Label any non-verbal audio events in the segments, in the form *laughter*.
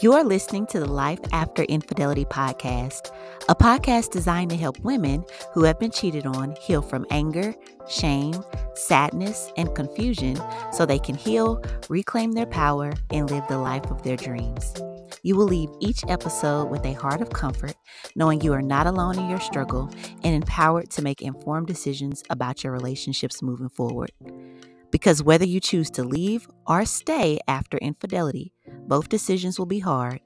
You are listening to the Life After Infidelity podcast, a podcast designed to help women who have been cheated on heal from anger, shame, sadness, and confusion so they can heal, reclaim their power, and live the life of their dreams. You will leave each episode with a heart of comfort, knowing you are not alone in your struggle and empowered to make informed decisions about your relationships moving forward. Because whether you choose to leave or stay after infidelity, both decisions will be hard,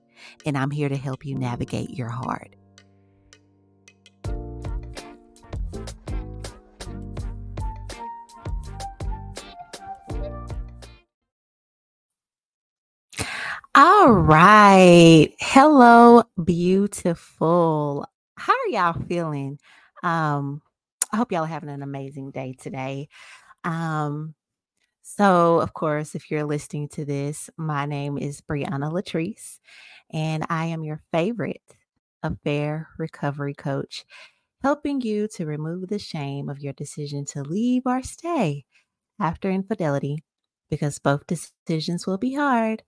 and I'm here to help you navigate your heart. All right. Hello, beautiful. How are y'all feeling? Um, I hope y'all are having an amazing day today. Um, so, of course, if you're listening to this, my name is Briaina Latrice, and I am your favorite affair recovery coach, helping you to remove the shame of your decision to leave or stay after infidelity, because both decisions will be hard,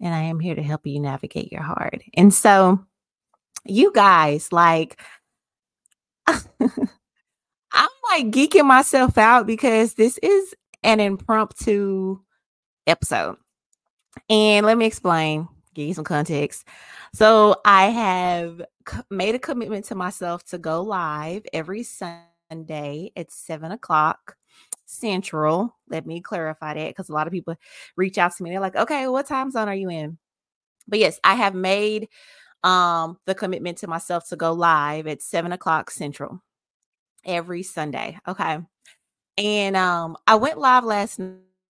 and I am here to help you navigate your hard. And so, you guys, like, *laughs* I'm like geeking myself out because this is an impromptu episode. And let me explain, give you some context. So I have made a commitment to myself to go live every Sunday at seven o'clock Central. Let me clarify that because a lot of people reach out to me. They're like, okay, what time zone are you in? But yes, I have made um the commitment to myself to go live at seven o'clock Central every Sunday. Okay. And um, I went live last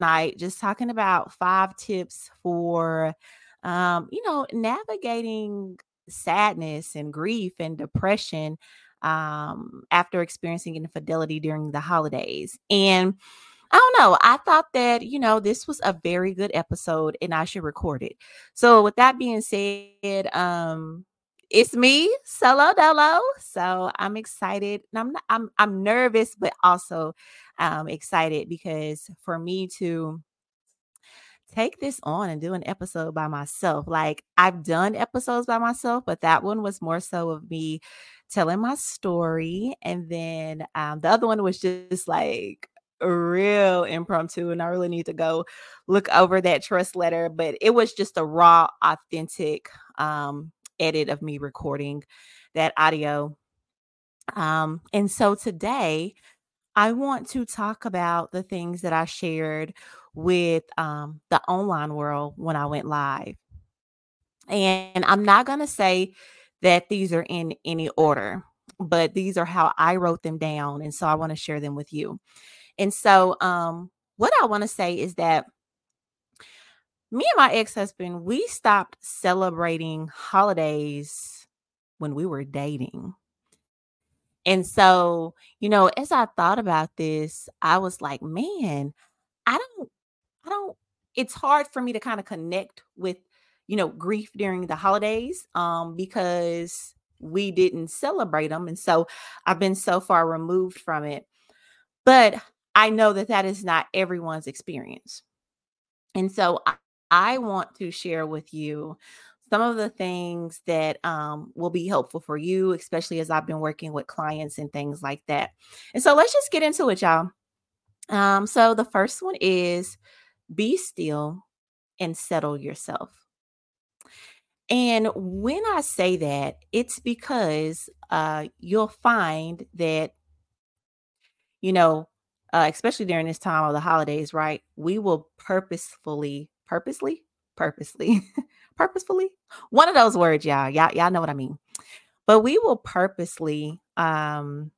night just talking about five tips for, um, you know, navigating sadness and grief and depression um, after experiencing infidelity during the holidays. And I don't know. I thought that, you know, this was a very good episode and I should record it. So with that being said, um, it's me, Solo Dolo. So I'm excited. I'm not, I'm I'm nervous, but also um excited because for me to take this on and do an episode by myself. Like I've done episodes by myself, but that one was more so of me telling my story. And then um, the other one was just like real impromptu. And I really need to go look over that trust letter. But it was just a raw, authentic um, edit of me recording that audio. Um, and so today, I want to talk about the things that I shared with um, the online world when I went live. And I'm not going to say that these are in any order, but these are how I wrote them down. And so I want to share them with you. And so, um, what I want to say is that me and my ex-husband, we stopped celebrating holidays when we were dating. And so, you know, as I thought about this, I was like, man, I don't, I don't, it's hard for me to kind of connect with, you know, grief during the holidays um, because we didn't celebrate them. And so I've been so far removed from it. But I know that that is not everyone's experience. And so I want to share with you some of the things that um, will be helpful for you, especially as I've been working with clients and things like that. And so let's just get into it, y'all. Um, so the first one is be still and settle yourself. And when I say that, it's because uh, you'll find that, you know, uh, especially during this time of the holidays, right? We will purposefully purposely, purposely, *laughs* purposefully. One of those words, y'all. Y'all, y'all know what I mean. But we will purposely um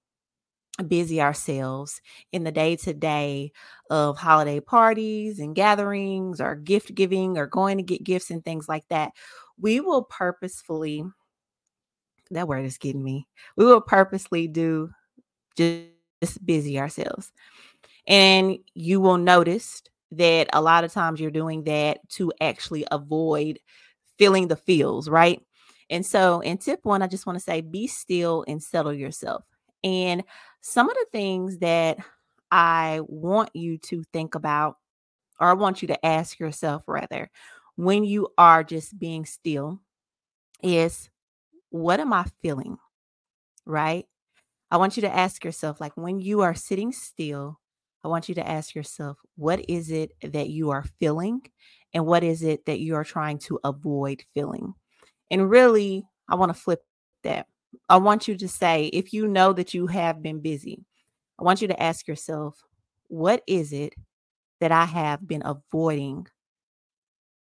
busy ourselves in the day to day of holiday parties and gatherings or gift giving or going to get gifts and things like that. We will purposefully, that word is getting me, we will purposely do just busy ourselves. And you will notice that a lot of times you're doing that to actually avoid feeling the feels, right? And so, in tip one, I just want to say be still and settle yourself. And some of the things that I want you to think about, or I want you to ask yourself rather, when you are just being still is what am I feeling? Right? I want you to ask yourself, like when you are sitting still, I want you to ask yourself, what is it that you are feeling? And what is it that you are trying to avoid feeling? And really, I want to flip that. I want you to say, if you know that you have been busy, I want you to ask yourself, what is it that I have been avoiding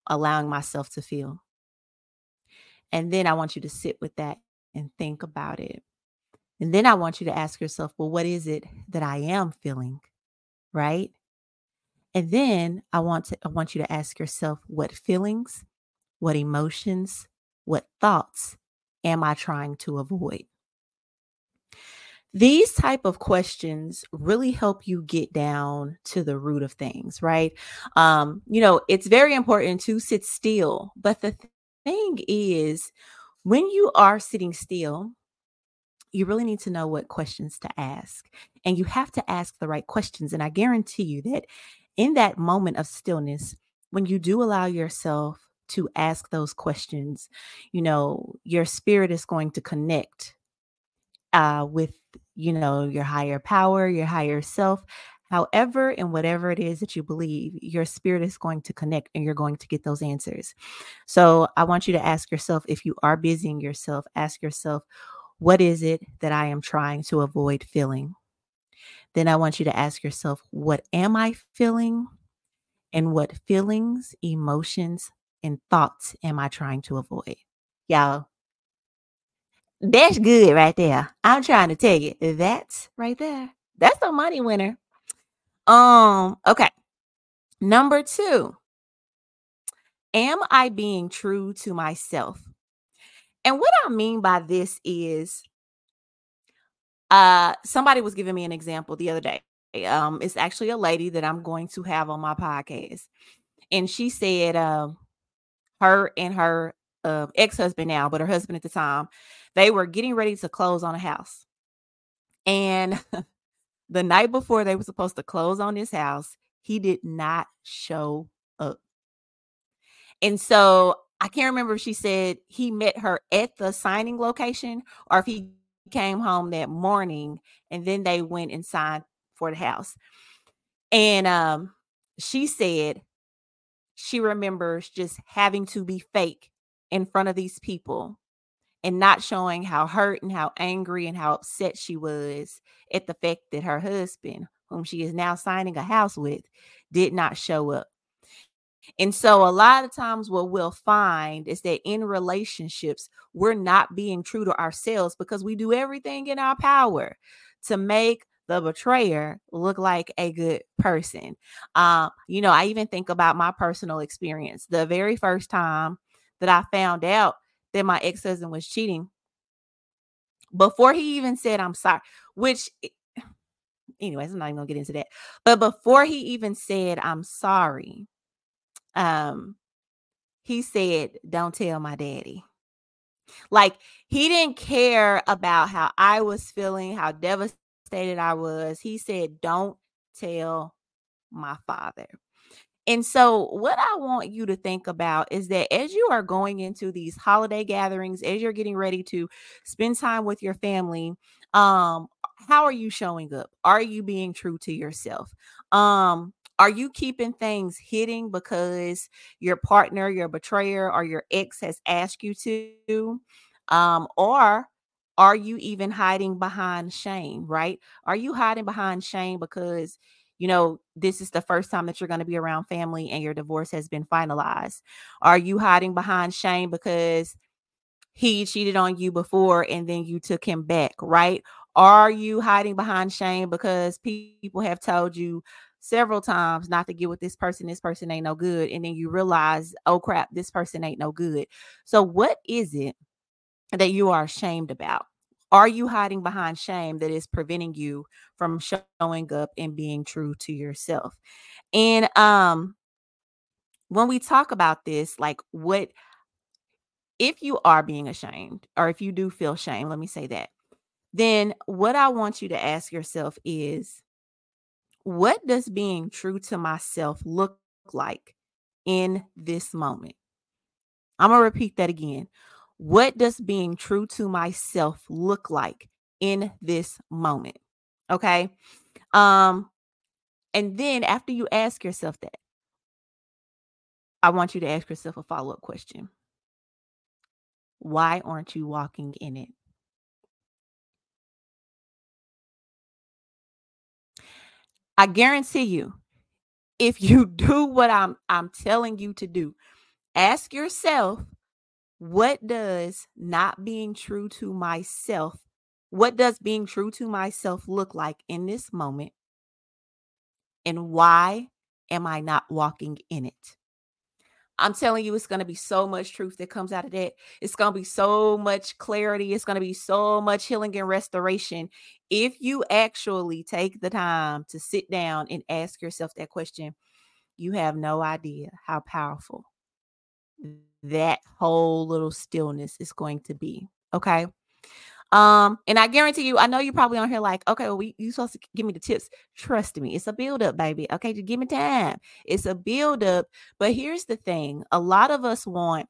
allowing myself to feel? And then I want you to sit with that and think about it. And then I want you to ask yourself, well, what is it that I am feeling? Right? And then I want to I want you to ask yourself what feelings, what emotions, what thoughts am I trying to avoid? These type of questions really help you get down to the root of things, right? Um, you know, it's very important to sit still, but the thing is when you are sitting still, you really need to know what questions to ask. And you have to ask the right questions. And I guarantee you that in that moment of stillness, when you do allow yourself to ask those questions, you know, your spirit is going to connect uh, with, you know, your higher power, your higher self. However, and whatever it is that you believe, your spirit is going to connect and you're going to get those answers. So I want you to ask yourself if you are busying yourself, ask yourself, what is it that I am trying to avoid feeling? Then I want you to ask yourself, what am I feeling? And what feelings, emotions, and thoughts am I trying to avoid? Y'all, that's good right there. I'm trying to tell you, that's right there. That's the money winner. Um, okay. Number two, am I being true to myself? And what I mean by this is uh somebody was giving me an example the other day. Um, it's actually a lady that I'm going to have on my podcast. And she said um her and her uh, ex-husband now, but her husband at the time, they were getting ready to close on a house. And *laughs* the night before they were supposed to close on this house, he did not show up. And so I can't remember if she said he met her at the signing location or if he came home that morning and then they went and signed for the house. And um, she said she remembers just having to be fake in front of these people and not showing how hurt and how angry and how upset she was at the fact that her husband, whom she is now signing a house with, did not show up. And so, a lot of times, what we'll find is that in relationships, we're not being true to ourselves because we do everything in our power to make the betrayer look like a good person. Uh, you know, I even think about my personal experience. The very first time that I found out that my ex husband was cheating, before he even said, I'm sorry, which, anyways, I'm not even gonna get into that. But before he even said, I'm sorry, um, he said, Don't tell my daddy. Like he didn't care about how I was feeling, how devastated I was, he said, Don't tell my father. And so, what I want you to think about is that as you are going into these holiday gatherings, as you're getting ready to spend time with your family, um, how are you showing up? Are you being true to yourself? Um, are you keeping things hidden because your partner, your betrayer, or your ex has asked you to? Um, or are you even hiding behind shame, right? Are you hiding behind shame because you know, this is the first time that you're going to be around family and your divorce has been finalized? Are you hiding behind shame because he cheated on you before and then you took him back, right? Are you hiding behind shame because people have told you several times not to get with this person, this person ain't no good, and then you realize, oh crap, this person ain't no good. So, what is it that you are ashamed about? Are you hiding behind shame that is preventing you from showing up and being true to yourself? And um when we talk about this, like what if you are being ashamed or if you do feel shame, let me say that. Then what I want you to ask yourself is what does being true to myself look like in this moment? I'm going to repeat that again. What does being true to myself look like in this moment? Okay. Um, and then after you ask yourself that, I want you to ask yourself a follow up question Why aren't you walking in it? I guarantee you, if you *laughs* do what I'm I'm telling you to do, ask yourself, what does not being true to myself, what does being true to myself look like in this moment? And why am I not walking in it? I'm telling you, it's going to be so much truth that comes out of that. It's going to be so much clarity. It's going to be so much healing and restoration. If you actually take the time to sit down and ask yourself that question, you have no idea how powerful that whole little stillness is going to be. Okay. Um, and I guarantee you, I know you're probably on here like, okay, well, we, you supposed to give me the tips. Trust me, it's a build up, baby. Okay, just give me time. It's a build up. But here's the thing: a lot of us want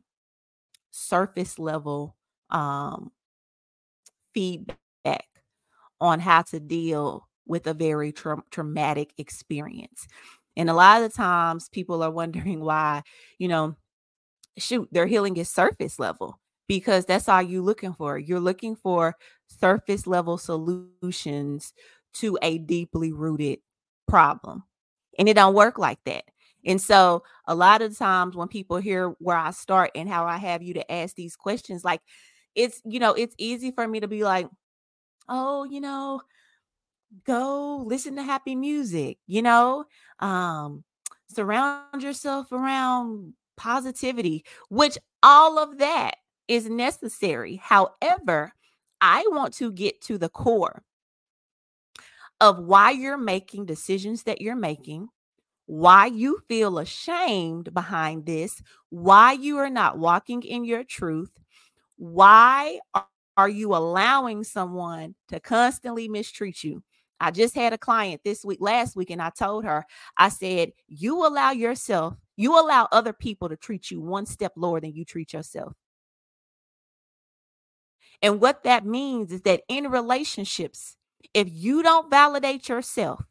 surface level um feedback on how to deal with a very tra- traumatic experience. And a lot of the times people are wondering why, you know, shoot, their healing is surface level because that's all you're looking for. You're looking for surface level solutions to a deeply rooted problem. And it don't work like that. And so a lot of times when people hear where I start and how I have you to ask these questions, like it's, you know, it's easy for me to be like, oh, you know, go listen to happy music, you know, um, surround yourself around positivity, which all of that is necessary. However, I want to get to the core of why you're making decisions that you're making, why you feel ashamed behind this, why you are not walking in your truth, why are you allowing someone to constantly mistreat you? I just had a client this week, last week, and I told her, I said, you allow yourself, you allow other people to treat you one step lower than you treat yourself. And what that means is that in relationships, if you don't validate yourself,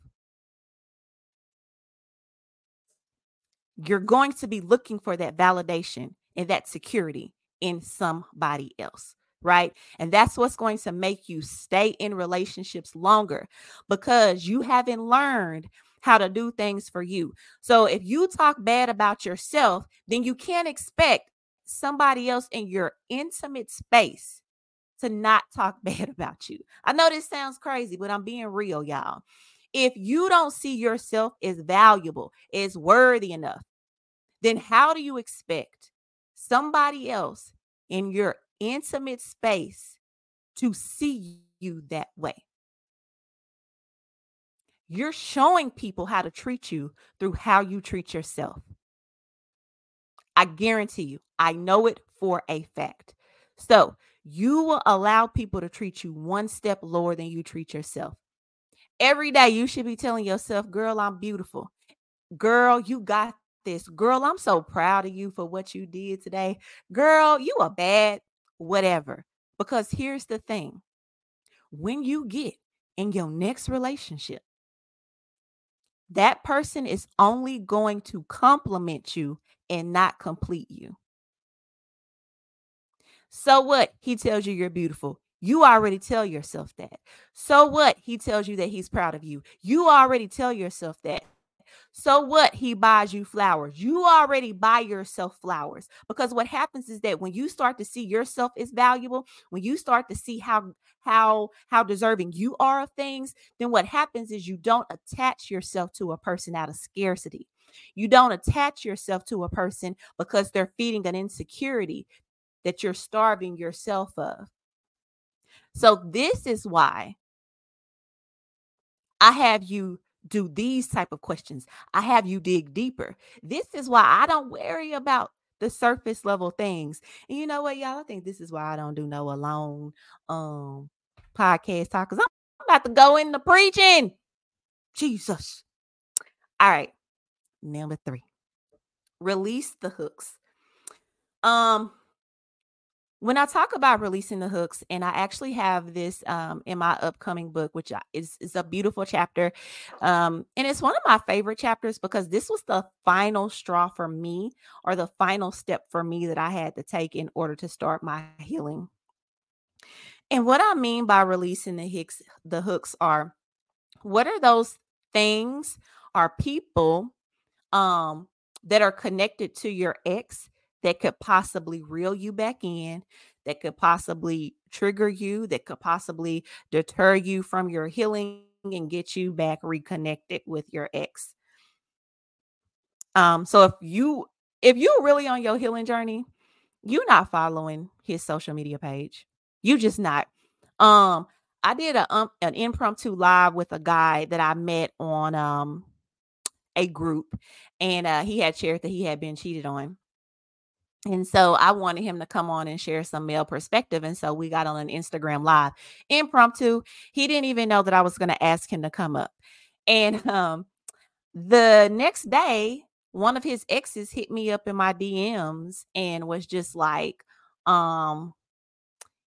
you're going to be looking for that validation and that security in somebody else, right? And that's what's going to make you stay in relationships longer because you haven't learned how to do things for you. So if you talk bad about yourself, then you can't expect somebody else in your intimate space to not talk *laughs* bad about you. I know this sounds crazy, but I'm being real, y'all. If you don't see yourself as valuable, as worthy enough, then how do you expect somebody else in your intimate space to see you that way? You're showing people how to treat you through how you treat yourself. I guarantee you, I know it for a fact. So, you will allow people to treat you one step lower than you treat yourself. Every day, you should be telling yourself, Girl, I'm beautiful. Girl, you got this. Girl, I'm so proud of you for what you did today. Girl, you are bad, whatever. Because here's the thing when you get in your next relationship, that person is only going to compliment you and not complete you. So what? He tells you you're beautiful. You already tell yourself that. So what? He tells you that he's proud of you. You already tell yourself that. So what? He buys you flowers. You already buy yourself flowers because what happens is that when you start to see yourself as valuable, when you start to see how how how deserving you are of things, then what happens is you don't attach yourself to a person out of scarcity. You don't attach yourself to a person because they're feeding an insecurity that you're starving yourself of. So this is why I have you do these type of questions. I have you dig deeper. This is why I don't worry about the surface level things. And you know what, y'all? I think this is why I don't do no alone um podcast talk because I'm about to go into preaching. Jesus. All right. Number three. Release the hooks. Um, when I talk about releasing the hooks, and I actually have this um, in my upcoming book, which is, is a beautiful chapter. Um, and it's one of my favorite chapters because this was the final straw for me, or the final step for me that I had to take in order to start my healing. And what I mean by releasing the hooks, the hooks are what are those things or people um that are connected to your ex that could possibly reel you back in, that could possibly trigger you, that could possibly deter you from your healing and get you back reconnected with your ex. Um, so if you if you really on your healing journey, you're not following his social media page. You just not. Um, I did a um, an impromptu live with a guy that I met on um a group, and uh, he had shared that he had been cheated on. And so I wanted him to come on and share some male perspective. And so we got on an Instagram live impromptu. He didn't even know that I was going to ask him to come up. And um, the next day, one of his exes hit me up in my DMs and was just like, um,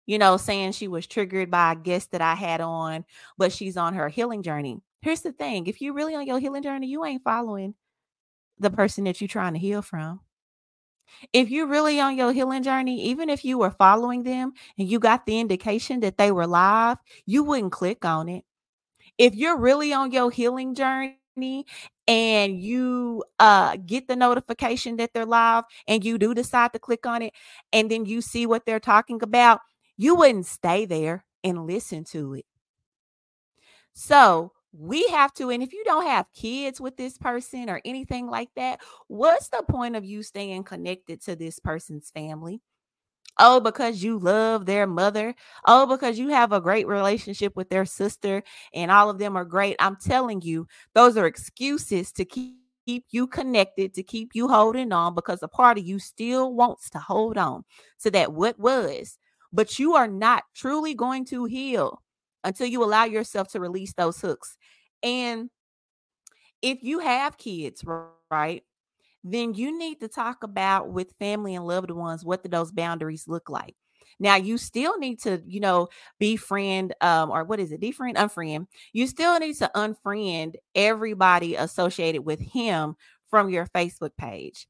you know, saying she was triggered by a guest that I had on, but she's on her healing journey. Here's the thing if you're really on your healing journey, you ain't following the person that you're trying to heal from. If you're really on your healing journey, even if you were following them and you got the indication that they were live, you wouldn't click on it. If you're really on your healing journey and you uh get the notification that they're live and you do decide to click on it and then you see what they're talking about, you wouldn't stay there and listen to it. So, we have to and if you don't have kids with this person or anything like that what's the point of you staying connected to this person's family oh because you love their mother oh because you have a great relationship with their sister and all of them are great i'm telling you those are excuses to keep keep you connected, to keep you holding on, because a part of you still wants to hold on to that what was. But you are not truly going to heal until you allow yourself to release those hooks. And if you have kids, right, then you need to talk about with family and loved ones what do those boundaries look like. Now you still need to, you know, befriend um or what is it? Befriend, unfriend. You still need to unfriend everybody associated with him from your Facebook page.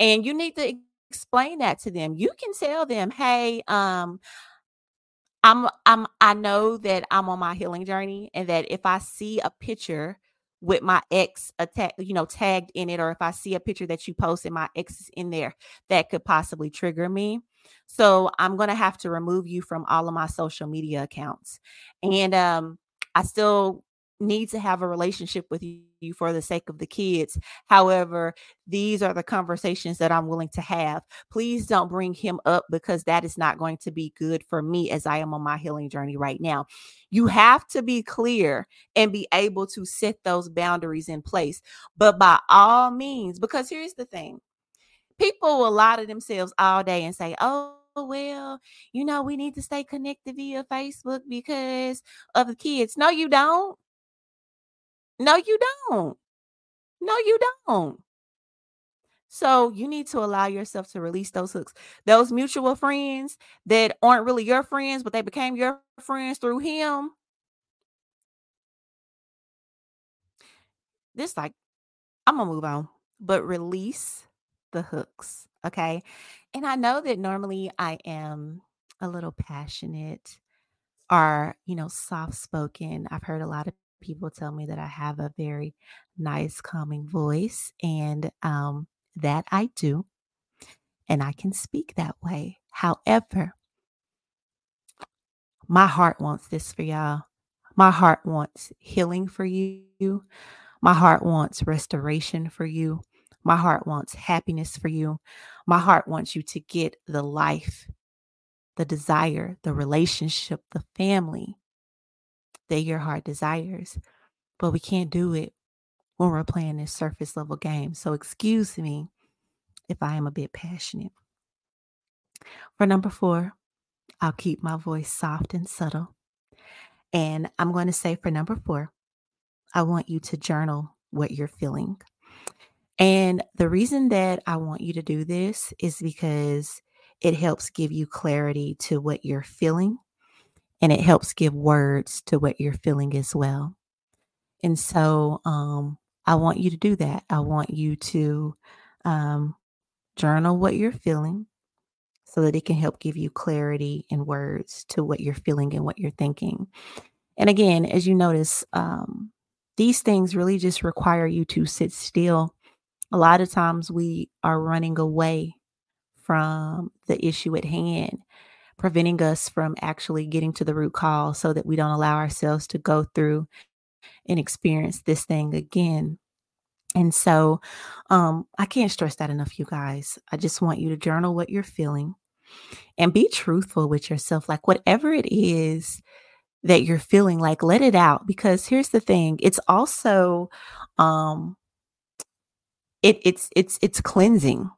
And you need to explain that to them. You can tell them, "Hey, um I'm I'm I know that I'm on my healing journey and that if I see a picture with my ex attack, you know, tagged in it, or if I see a picture that you post and my ex is in there, that could possibly trigger me. So I'm gonna have to remove you from all of my social media accounts. And um, I still need to have a relationship with you for the sake of the kids. However, these are the conversations that I'm willing to have. Please don't bring him up because that is not going to be good for me as I am on my healing journey right now. You have to be clear and be able to set those boundaries in place. But by all means, because here's the thing people will lie to themselves all day and say, oh, well, you know, we need to stay connected via Facebook because of the kids. No, you don't. No, you don't. No, you don't. So you need to allow yourself to release those hooks. Those mutual friends that aren't really your friends, but they became your friends through him. This like I'm gonna move on, but release the hooks, okay? And I know that normally I am a little passionate or, you know, soft spoken. I've heard a lot of people tell me that I have a very nice, calming voice, and um, that I do. And I can speak that way. However, my heart wants this for y'all. My heart wants healing for you. My heart wants restoration for you. My heart wants happiness for you. My heart wants you to get the life, the desire, the relationship, the family that your heart desires. But we can't do it when we're playing this surface level game. So, excuse me if I am a bit passionate. For number four, I'll keep my voice soft and subtle. And I'm going to say for number four, I want you to journal what you're feeling. And the reason that I want you to do this is because it helps give you clarity to what you're feeling and it helps give words to what you're feeling as well. And so um, I want you to do that. I want you to um, journal what you're feeling so that it can help give you clarity and words to what you're feeling and what you're thinking. And again, as you notice, um, these things really just require you to sit still. A lot of times we are running away from the issue at hand, preventing us from actually getting to the root cause so that we don't allow ourselves to go through and experience this thing again. And so um, I can't stress that enough, you guys. I just want you to journal what you're feeling and be truthful with yourself. Like, whatever it is that you're feeling, like, let it out. Because here's the thing it's also, um, it, it's it's it's cleansing.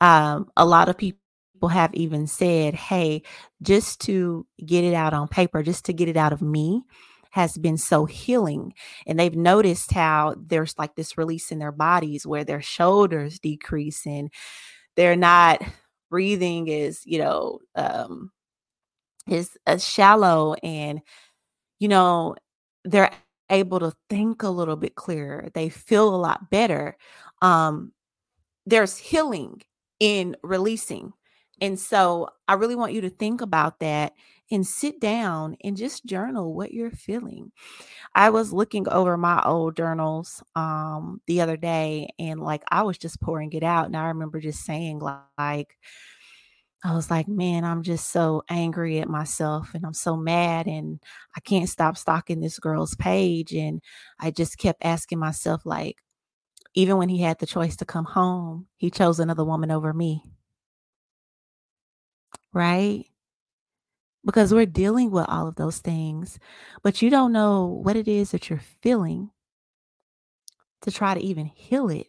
Um, a lot of people have even said, "Hey, just to get it out on paper, just to get it out of me, has been so healing. And they've noticed how there's like this release in their bodies where their shoulders decrease and they're not breathing is, you know, um, is shallow and, you know, they're able to think a little bit clearer. They feel a lot better. Um, there's healing in releasing. And so I really want you to think about that and sit down and just journal what you're feeling. I was looking over my old journals um the other day and like I was just pouring it out and I remember just saying like I was like, man, I'm just so angry at myself and I'm so mad and I can't stop stalking this girl's page and I just kept asking myself like even when he had the choice to come home, he chose another woman over me. Right? because we're dealing with all of those things, but you don't know what it is that you're feeling to try to even heal it.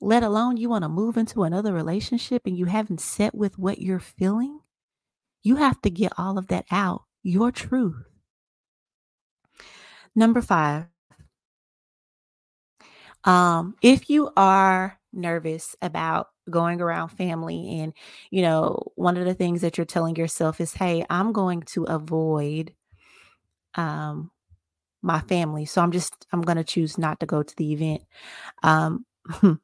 Let alone you want to move into another relationship and you haven't set with what you're feeling. You have to get all of that out, your truth. Number five, um, if you are nervous about going around family and you know one of the things that you're telling yourself is hey i'm going to avoid um my family. So i'm just i'm going to choose not to go to the event. Um *laughs*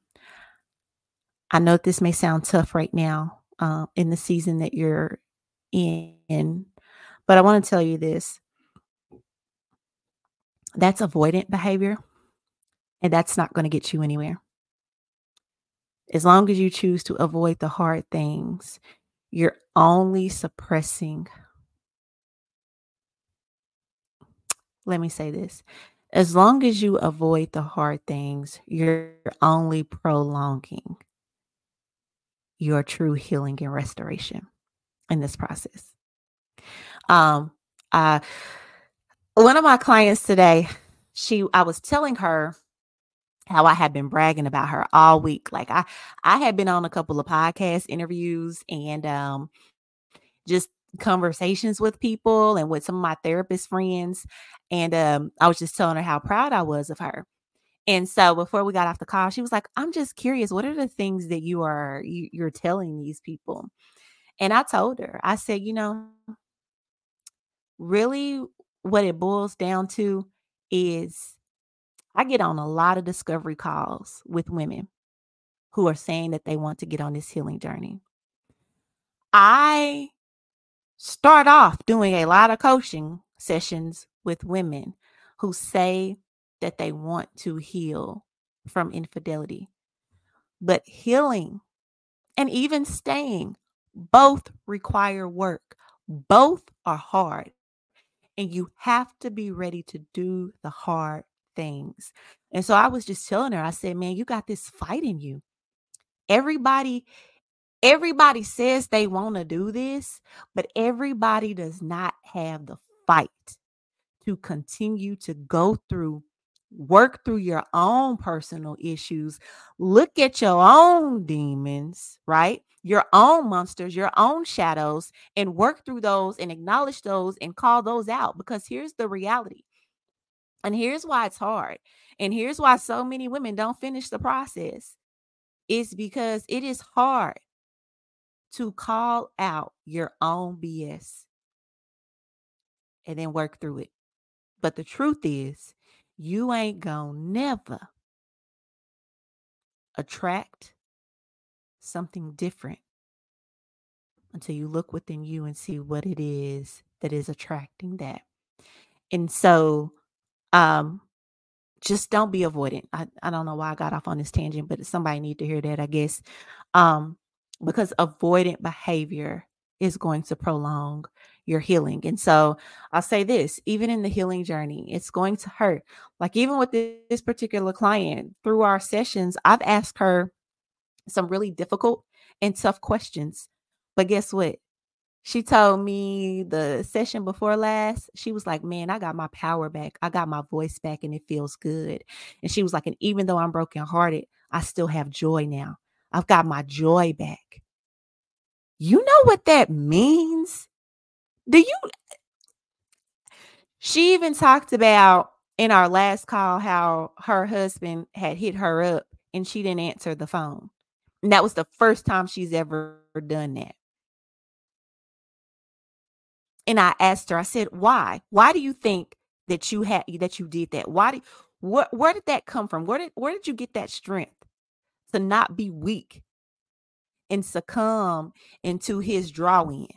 i know this may sound tough right now uh, in the season that you're in but i want to tell you this. That's avoidant behavior and that's not going to get you anywhere as long as you choose to avoid the hard things, you're only suppressing. Let me say this. As long as you avoid the hard things, you're only prolonging your true healing and restoration in this process. Um, uh, one of my clients today, she, I was telling her how I had been bragging about her all week. Like I I had been on a couple of podcast interviews and um just conversations with people and with some of my therapist friends and um I was just telling her how proud I was of her. And so before we got off the call, she was like, "I'm just curious, what are the things that you are you, you're telling these people?" And I told her, I said, "You know, really what it boils down to is I get on a lot of discovery calls with women who are saying that they want to get on this healing journey. I start off doing a lot of coaching sessions with women who say that they want to heal from infidelity. But healing and even staying both require work, both are hard. And you have to be ready to do the hard things. And so I was just telling her, I said, man, you got this fight in you. Everybody, everybody says they want to do this, but everybody does not have the fight to continue to go through work through your own personal issues, look at your own demons, right? Your own monsters, your own shadows, and work through those and acknowledge those and call those out. Because here's the reality And here's why it's hard. And here's why so many women don't finish the process. It's because it is hard to call out your own BS and then work through it. But the truth is, you ain't gonna never attract something different until you look within you and see what it is that is attracting that. And so um just don't be avoidant. I, I don't know why I got off on this tangent, but somebody need to hear that, I guess. Um, because avoidant behavior is going to prolong your healing. And so I'll say this even in the healing journey, it's going to hurt. Like, even with this, this particular client, through our sessions, I've asked her some really difficult and tough questions. But guess what? She told me the session before last, she was like, Man, I got my power back. I got my voice back and it feels good. And she was like, And even though I'm brokenhearted, I still have joy now. I've got my joy back. You know what that means? Do you? She even talked about in our last call how her husband had hit her up and she didn't answer the phone. And that was the first time she's ever done that. And I asked her, I said, why? Why do you think that you had that you did that? Why did where, where did that come from? Where did where did you get that strength to not be weak and succumb into his drawing?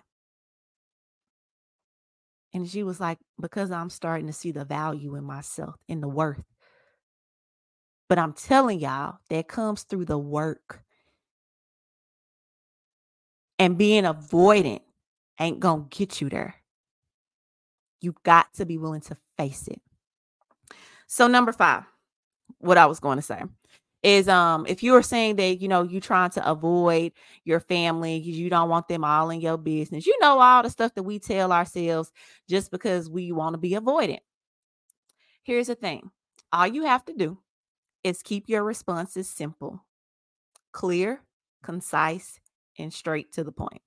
And she was like, because I'm starting to see the value in myself, in the worth. But I'm telling y'all, that comes through the work. And being avoidant ain't gonna get you there. You got to be willing to face it. So number five, what I was going to say is um if you are saying that you know you're trying to avoid your family you don't want them all in your business you know all the stuff that we tell ourselves just because we want to be avoidant. Here's the thing all you have to do is keep your responses simple clear concise and straight to the point.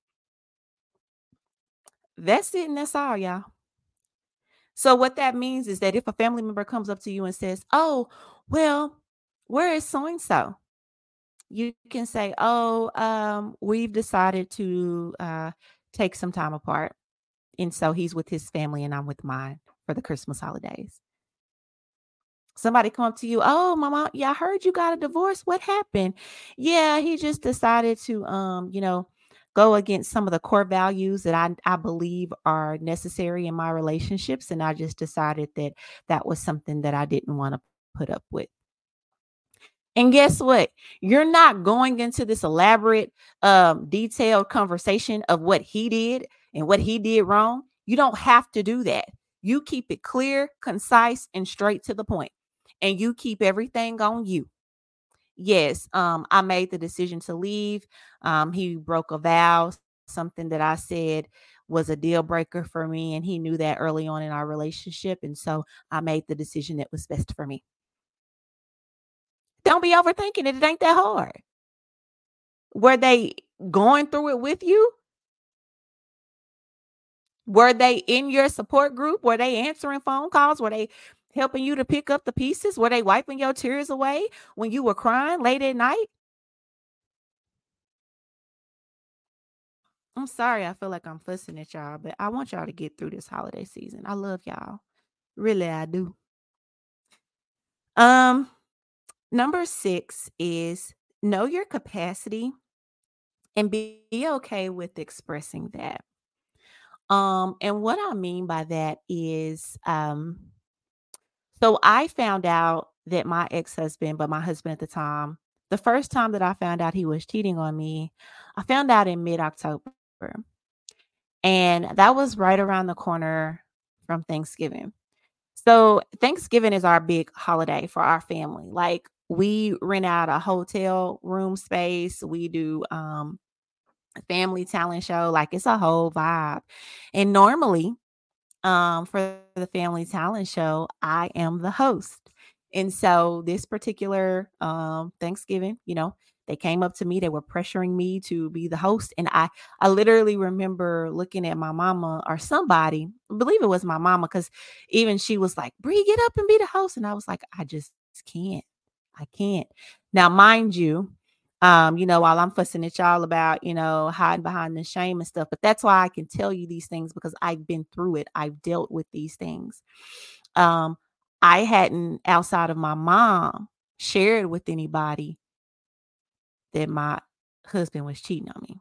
That's it and that's all y'all so what that means is that if a family member comes up to you and says, "Oh, well, where is so and so?" You can say, "Oh, um, we've decided to uh, take some time apart, and so he's with his family and I'm with mine for the Christmas holidays." Somebody come up to you, "Oh, mama, yeah, I heard you got a divorce. What happened?" Yeah, he just decided to, um, you know, go against some of the core values that I, I believe are necessary in my relationships. And I just decided that that was something that I didn't want to put up with. And guess what? You're not going into this elaborate, um, detailed conversation of what he did and what he did wrong. You don't have to do that. You keep it clear, concise, and straight to the point. And you keep everything on you yes, um, I made the decision to leave. Um, he broke a vow, something that I said was a deal breaker for me. And he knew that early on in our relationship. And so I made the decision that was best for me. Don't be overthinking it. It ain't that hard. Were they going through it with you? Were they in your support group? Were they answering phone calls? Were they helping you to pick up the pieces? Were they wiping your tears away when you were crying late at night? I'm sorry, I feel like I'm fussing at y'all, but I want y'all to get through this holiday season. I love y'all. Really, I do. Um, number six is know your capacity and be okay with expressing that. Um, and what I mean by that is um so I found out that my ex-husband, but my husband at the time, the first time that I found out he was cheating on me, I found out in mid-October. And that was right around the corner from Thanksgiving. So Thanksgiving is our big holiday for our family. Like we rent out a hotel room space. We do um family talent show. Like it's a whole vibe. And normally um, for the Family Talent Show, I am the host. And so this particular um, Thanksgiving, you know, They came up to me, they were pressuring me to be the host. And I I literally remember looking at my mama or somebody, I believe it was my mama, because even she was like, Bree, get up and be the host. And I was like, I just can't. I can't. Now, mind you, um, you know, while I'm fussing at y'all about, you know, hiding behind the shame and stuff, but that's why I can tell you these things because I've been through it. I've dealt with these things. Um, I hadn't outside of my mom shared with anybody that my husband was cheating on me.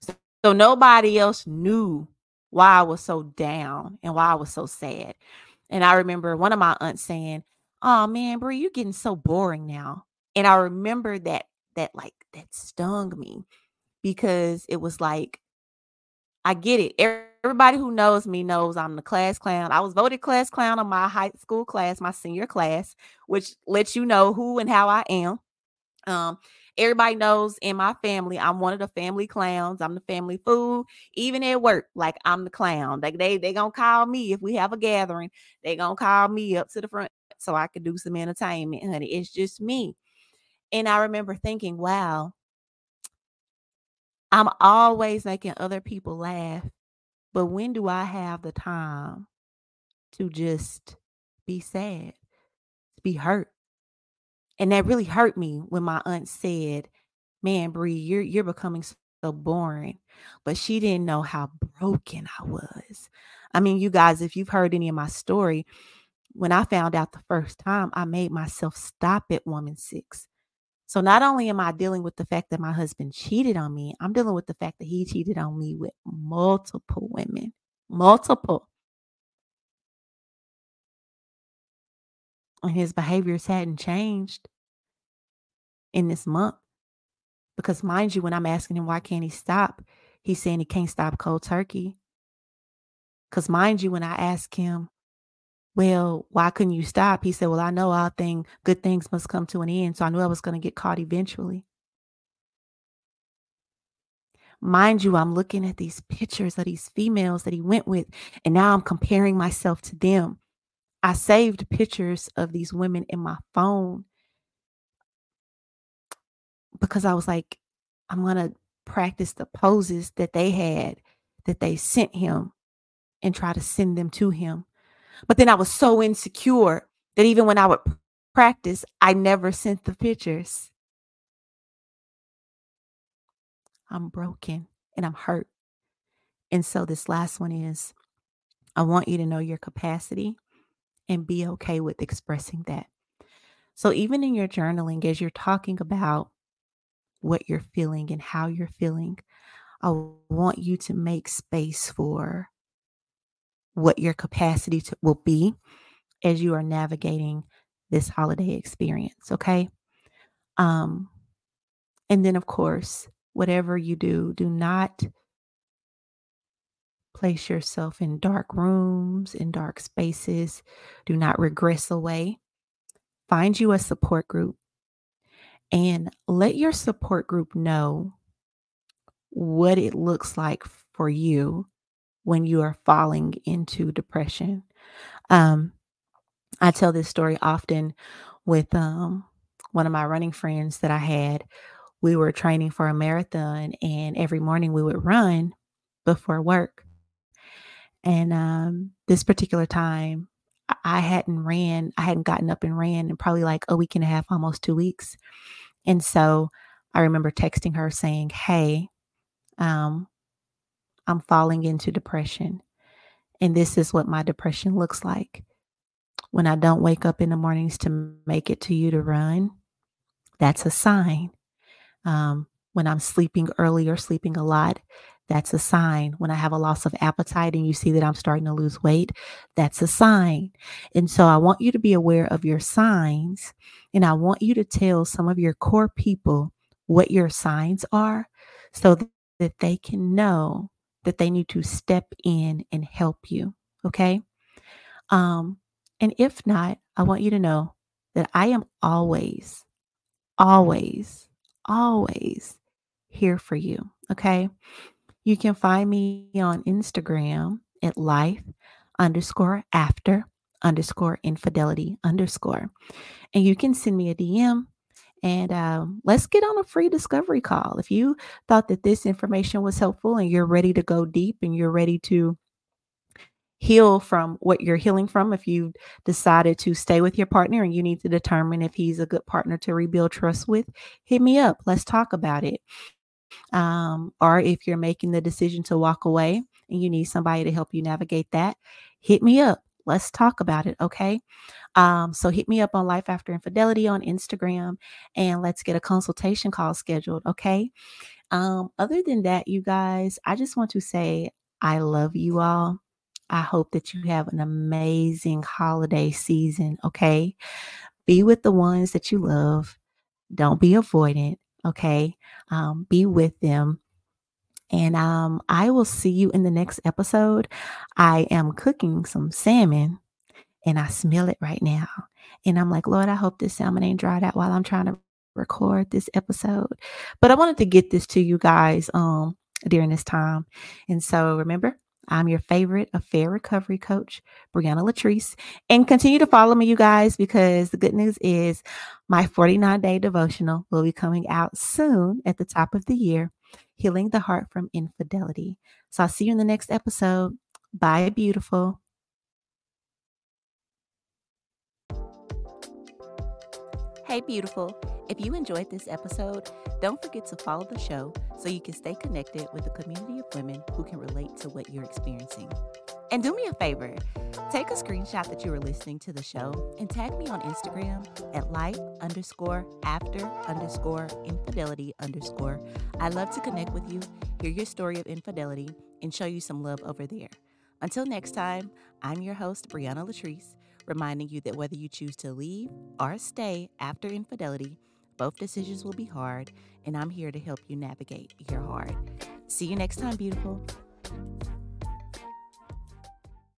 So, so nobody else knew why I was so down and why I was so sad. And I remember one of my aunts saying, "Oh man, bro, you're getting so boring now." And I remember that that like that stung me because it was like I get it. Everybody who knows me knows I'm the class clown. I was voted class clown on my high school class, my senior class, which lets you know who and how I am. Um, Everybody knows in my family, I'm one of the family clowns. I'm the family fool. Even at work, like I'm the clown. Like they they gonna call me if we have a gathering. They gonna call me up to the front so I can do some entertainment, honey. It's just me. And I remember thinking, wow, I'm always making other people laugh. But when do I have the time to just be sad, be hurt? And that really hurt me when my aunt said, "Man, Bree, you're you're becoming so boring." But she didn't know how broken I was. I mean, you guys, if you've heard any of my story, when I found out the first time, I made myself stop at woman six. So not only am I dealing with the fact that my husband cheated on me, I'm dealing with the fact that he cheated on me with multiple women. Multiple. and his behaviors hadn't changed in this month. Because mind you, when I'm asking him why can't he stop, he's saying he can't stop cold turkey. Because mind you, when I ask him, well, why couldn't you stop? He said, Well, I know all thing good things must come to an end. So I knew I was going to get caught eventually. Mind you, I'm looking at these pictures of these females that he went with, and now I'm comparing myself to them. I saved pictures of these women in my phone because I was like, I'm going to practice the poses that they had that they sent him and try to send them to him. But then I was so insecure that even when I would practice, I never sent the pictures. I'm broken and I'm hurt. And so this last one is I want you to know your capacity and be okay with expressing that. So, even in your journaling, as you're talking about what you're feeling and how you're feeling, I want you to make space for what your capacity to, will be as you are navigating this holiday experience. Okay. Um, and then, of course, whatever you do, do not Place yourself in dark rooms, in dark spaces. Do not regress away. Find you a support group and let your support group know what it looks like for you when you are falling into depression. Um, I tell this story often with um, one of my running friends that I had. We were training for a marathon, and every morning we would run before work. And um, this particular time, I hadn't ran, I hadn't gotten up and ran in probably like a week and a half, almost two weeks. And so I remember texting her saying, Hey, um, I'm falling into depression. And this is what my depression looks like. When I don't wake up in the mornings to make it to you to run, that's a sign. Um, when I'm sleeping early or sleeping a lot, that's a sign. When I have a loss of appetite and you see that I'm starting to lose weight, that's a sign. And so I want you to be aware of your signs and I want you to tell some of your core people what your signs are so that they can know that they need to step in and help you. Okay. Um, and if not, I want you to know that I am always, always, always here for you. Okay. You can find me on Instagram at life underscore after underscore infidelity underscore. And you can send me a DM And um, let's get on a free discovery call. If you thought that this information was helpful and you're ready to go deep and you're ready to heal from what you're healing from, if you decided to stay with your partner and you need to determine if he's a good partner to rebuild trust with, hit me up. Let's talk about it. Um, or if you're making the decision to walk away and you need somebody to help you navigate that, hit me up. Let's talk about it. Okay. Um, so hit me up on Life After Infidelity on Instagram and let's get a consultation call scheduled. Okay. Um, other than that, you guys, I just want to say I love you all. I hope that you have an amazing holiday season. Okay. Be with the ones that you love. Don't be avoidant. Okay. Um, be with them. And um, I will see you in the next episode. I am cooking some salmon and I smell it right now. And I'm like, Lord, I hope this salmon ain't dried out while I'm trying to record this episode. But I wanted to get this to you guys um during this time. And so remember, I'm your favorite affair recovery coach, Briaina Latrice. And continue to follow me, you guys, because the good news is my 49 day devotional will be coming out soon at the top of the year, Healing the Heart from Infidelity. So I'll see you in the next episode. Bye, beautiful. Hey, beautiful. If you enjoyed this episode, don't forget to follow the show so you can stay connected with a community of women who can relate to what you're experiencing. And do me a favor take a screenshot that you were listening to the show and tag me on Instagram at life underscore after underscore infidelity underscore. I love to connect with you, hear your story of infidelity, and show you some love over there. Until next time, I'm your host, Briaina Latrice reminding you that whether you choose to leave or stay after infidelity, both decisions will be hard, and I'm here to help you navigate your heart. See you next time, beautiful.